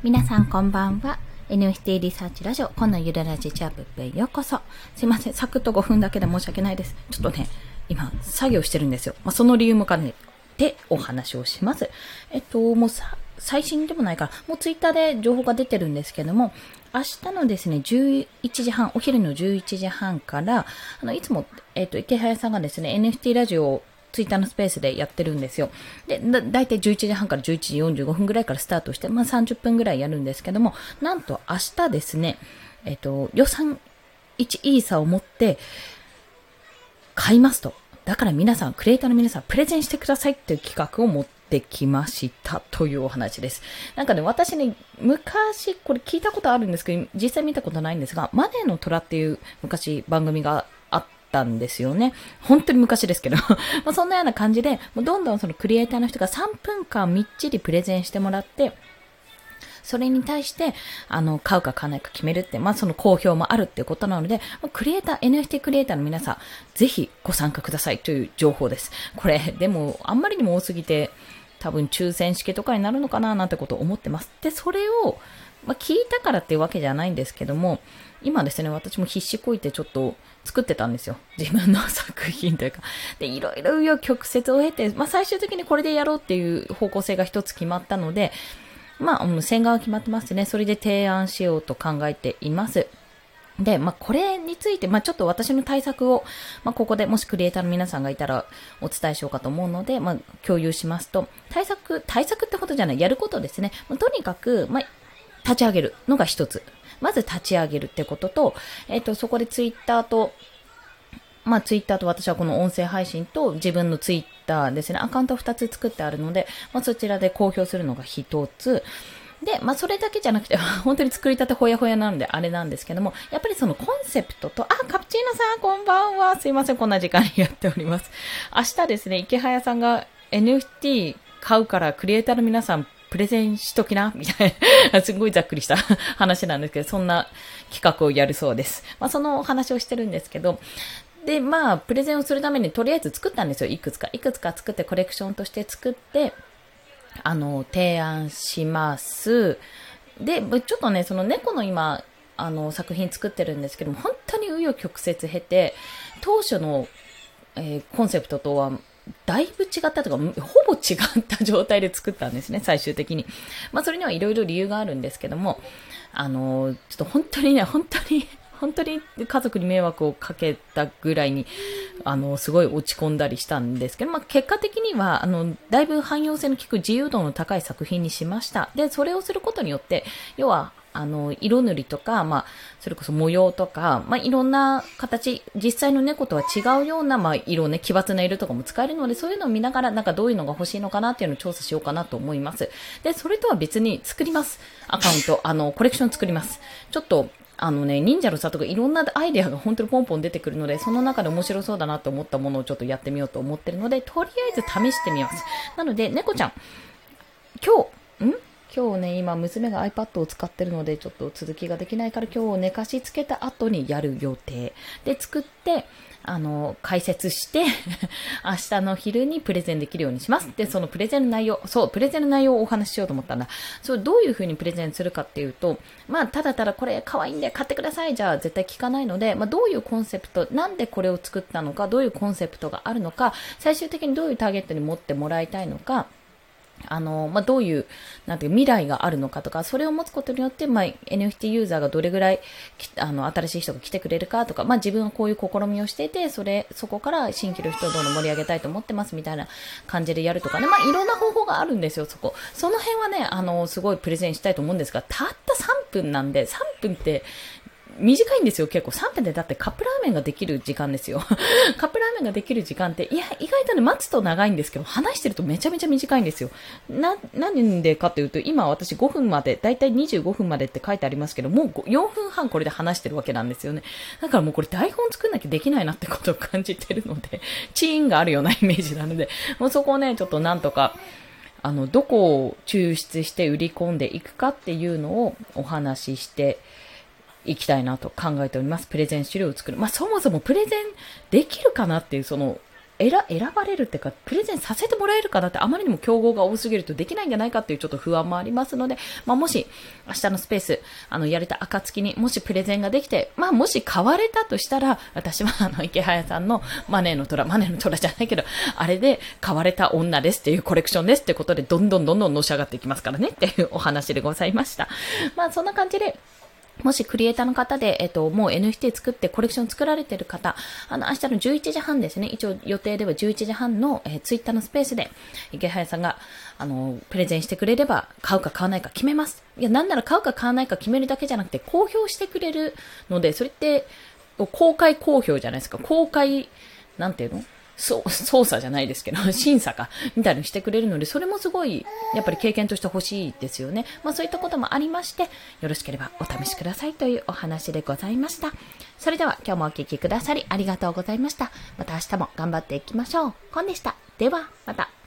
皆さんこんばんは。NFT リサーチラジオ、こんなゆるラジチャップへようこそ。すいません、サクッと5分だけで申し訳ないです。ちょっとね、今、作業してるんですよ。まあ、その理由も兼ねてお話をします。えっと、もうさ、最新でもないから、もうツイッターで情報が出てるんですけども、明日のですね、11時半、お昼の11時半から、あの、いつも、えっと、池早さんがですね、NFT ラジオをツイッターのスペースでやってるんですよ。で、だ、だいたい11時半から11時45分ぐらいからスタートして、まあ30分ぐらいやるんですけども、なんと明日ですね、えっと、予算1イーサを持って、買いますと。だから皆さん、クリエイターの皆さん、プレゼンしてくださいっていう企画を持ってきましたというお話です。なんかね、私ね、昔、これ聞いたことあるんですけど、実際見たことないんですが、マネーの虎っていう昔番組がたんですよね。本当に昔ですけど まそんなような感じで、もうどんどんそのクリエイターの人が3分間みっちりプレゼンしてもらって、それに対して、あの、買うか買わないか決めるって、まあその好評もあるっていうことなので、クリエイター、NFT クリエイターの皆さん、ぜひご参加くださいという情報です。これ、でも、あんまりにも多すぎて、多分抽選式とかになるのかななんてことを思ってます。で、それを、まあ、聞いたからっていうわけじゃないんですけども、今ですね、私も必死こいてちょっと作ってたんですよ。自分の作品というか。で、いろいろ紆余曲折を経て、まあ最終的にこれでやろうっていう方向性が一つ決まったので、まあ、うん、線画は決まってますね。それで提案しようと考えています。で、まあ、これについて、まあ、ちょっと私の対策を、まあ、ここでもしクリエイターの皆さんがいたらお伝えしようかと思うので、まあ、共有しますと、対策、対策ってことじゃない、やることですね。まとにかく、まあ、立ち上げるのが一つ。まず立ち上げるってことと、えっ、ー、と、そこでツイッターと、まあ、ツイッターと私はこの音声配信と自分のツイッターですね、アカウント2つ作ってあるので、まあ、そちらで公表するのが1つ。で、まあ、それだけじゃなくて、本当に作りたてほやほやなんであれなんですけども、やっぱりそのコンセプトと、あ、カプチーノさん、こんばんは。すいません、こんな時間にやっております。明日ですね、池早さんが NFT 買うからクリエイターの皆さんプレゼンしときなみたいな、すごいざっくりした 話なんですけど、そんな企画をやるそうです。まあ、そのお話をしてるんですけど、で、まあ、プレゼンをするためにとりあえず作ったんですよ。いくつか。いくつか作ってコレクションとして作って、あの、提案します。で、ちょっとね、その猫の今、あの、作品作ってるんですけども、本当に紆余曲折経て、当初の、えー、コンセプトとはだいぶ違ったとか、ほぼ違った状態で作ったんですね、最終的に。まあ、それにはいろいろ理由があるんですけども、あの、ちょっと本当にね、本当に、本当に家族に迷惑をかけたぐらいに、あの、すごい落ち込んだりしたんですけど、まあ、結果的には、あの、だいぶ汎用性の効く自由度の高い作品にしました。で、それをすることによって、要は、あの、色塗りとか、まあ、それこそ模様とか、まあ、いろんな形、実際の猫とは違うような、まあ、色ね、奇抜な色とかも使えるので、そういうのを見ながら、なんかどういうのが欲しいのかなっていうのを調査しようかなと思います。で、それとは別に作ります。アカウント、あの、コレクション作ります。ちょっと、あのね、忍者の里がいろんなアイデアが本当にポンポン出てくるので、その中で面白そうだなと思ったものをちょっとやってみようと思ってるので、とりあえず試してみます。なので、猫ちゃん、今日、ん今日ね、今娘が iPad を使ってるので、ちょっと続きができないから今日寝かしつけた後にやる予定。で、作って、あの、解説して 明日の昼にプレゼンできるようにします。で、そのプレゼンの内容、そう、プレゼンの内容をお話ししようと思ったんだ。そう、どういう風にプレゼンするかっていうと、まあ、ただただこれ可愛いんで買ってくださいじゃあ絶対聞かないので、まあ、どういうコンセプト、なんでこれを作ったのか、どういうコンセプトがあるのか、最終的にどういうターゲットに持ってもらいたいのか、あの、まあ、どういう、なんていう、未来があるのかとか、それを持つことによって、まあ、NFT ユーザーがどれぐらい、あの、新しい人が来てくれるかとか、まあ、自分はこういう試みをしていて、それ、そこから新規の人をどんどん盛り上げたいと思ってますみたいな感じでやるとかね、まあ、いろんな方法があるんですよ、そこ。その辺はね、あの、すごいプレゼンしたいと思うんですが、たった3分なんで、3分って短いんですよ、結構。3分でだってカップラーメンができる時間ですよ。カップラーメンができる時間って、いや、意外とね、待つと長いんですけど、話してるとめちゃめちゃ短いんですよ。な、なんでかっていうと、今私5分まで、だいたい25分までって書いてありますけど、もう4分半これで話してるわけなんですよね。だからもうこれ台本作んなきゃできないなってことを感じてるので、チーンがあるようなイメージなので、もうそこをね、ちょっとなんとか、あの、どこを抽出して売り込んでいくかっていうのをお話しして、いきたいなと考えております。プレゼン資料を作る。まあ、そもそもプレゼンできるかなっていう、その、選選ばれるっていうか、プレゼンさせてもらえるかなってあまりにも競合が多すぎるとできないんじゃないかっていうちょっと不安もありますので、まあ、もし明日のスペース、あの、やれた暁にもしプレゼンができて、まあ、もし買われたとしたら、私はあの、池早さんのマネーの虎、マネーの虎じゃないけど、あれで買われた女ですっていうコレクションですってことで、どんどんどんどんのし上がっていきますからねっていうお話でございました。まあ、そんな感じで、もしクリエイターの方で、えっと、もう NFT 作ってコレクション作られてる方、あの、明日の11時半ですね。一応予定では11時半の、えー、ツイッターのスペースで、池早さんが、あの、プレゼンしてくれれば、買うか買わないか決めます。いや、なんなら買うか買わないか決めるだけじゃなくて、公表してくれるので、それって、公開公表じゃないですか。公開、なんていうの？そう、操作じゃないですけど、審査か、みたいにしてくれるので、それもすごい、やっぱり経験として欲しいですよね。まあそういったこともありまして、よろしければお試しくださいというお話でございました。それでは今日もお聴きくださりありがとうございました。また明日も頑張っていきましょう。コンでした。では、また。